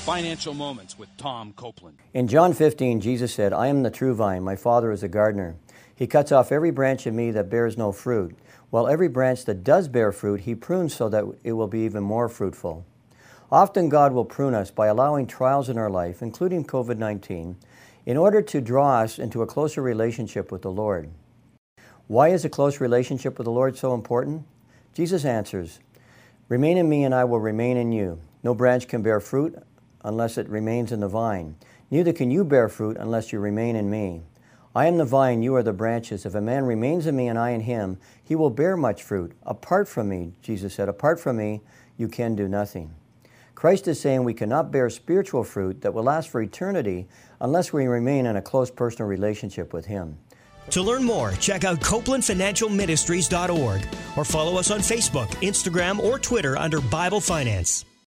Financial Moments with Tom Copeland. In John 15, Jesus said, I am the true vine, my Father is a gardener. He cuts off every branch in me that bears no fruit, while every branch that does bear fruit, he prunes so that it will be even more fruitful. Often God will prune us by allowing trials in our life, including COVID 19, in order to draw us into a closer relationship with the Lord. Why is a close relationship with the Lord so important? Jesus answers, Remain in me, and I will remain in you. No branch can bear fruit unless it remains in the vine. Neither can you bear fruit unless you remain in me. I am the vine, you are the branches. If a man remains in me and I in him, he will bear much fruit. Apart from me, Jesus said, apart from me, you can do nothing. Christ is saying we cannot bear spiritual fruit that will last for eternity unless we remain in a close personal relationship with Him. To learn more, check out CopelandFinancialMinistries.org or follow us on Facebook, Instagram, or Twitter under Bible Finance.